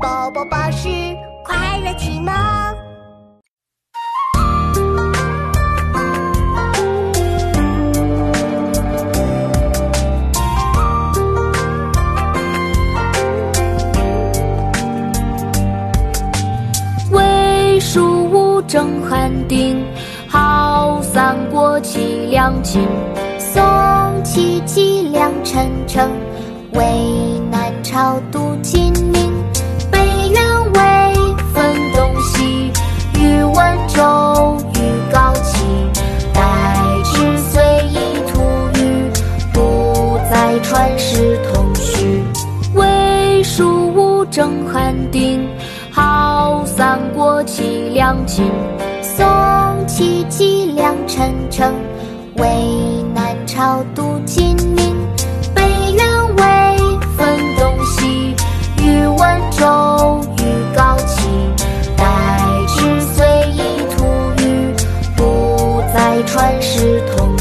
宝宝巴士快乐启蒙。魏蜀吴郑汉鼎，号三国齐梁秦。宋齐齐梁陈城，魏南朝杜金陵。传世同序，魏蜀吴争汉鼎，号三国齐梁秦，宋齐齐梁陈陈，魏南朝杜金陵，北燕魏分东西，宇文周与高齐，代之隋一突厥，不再传世同。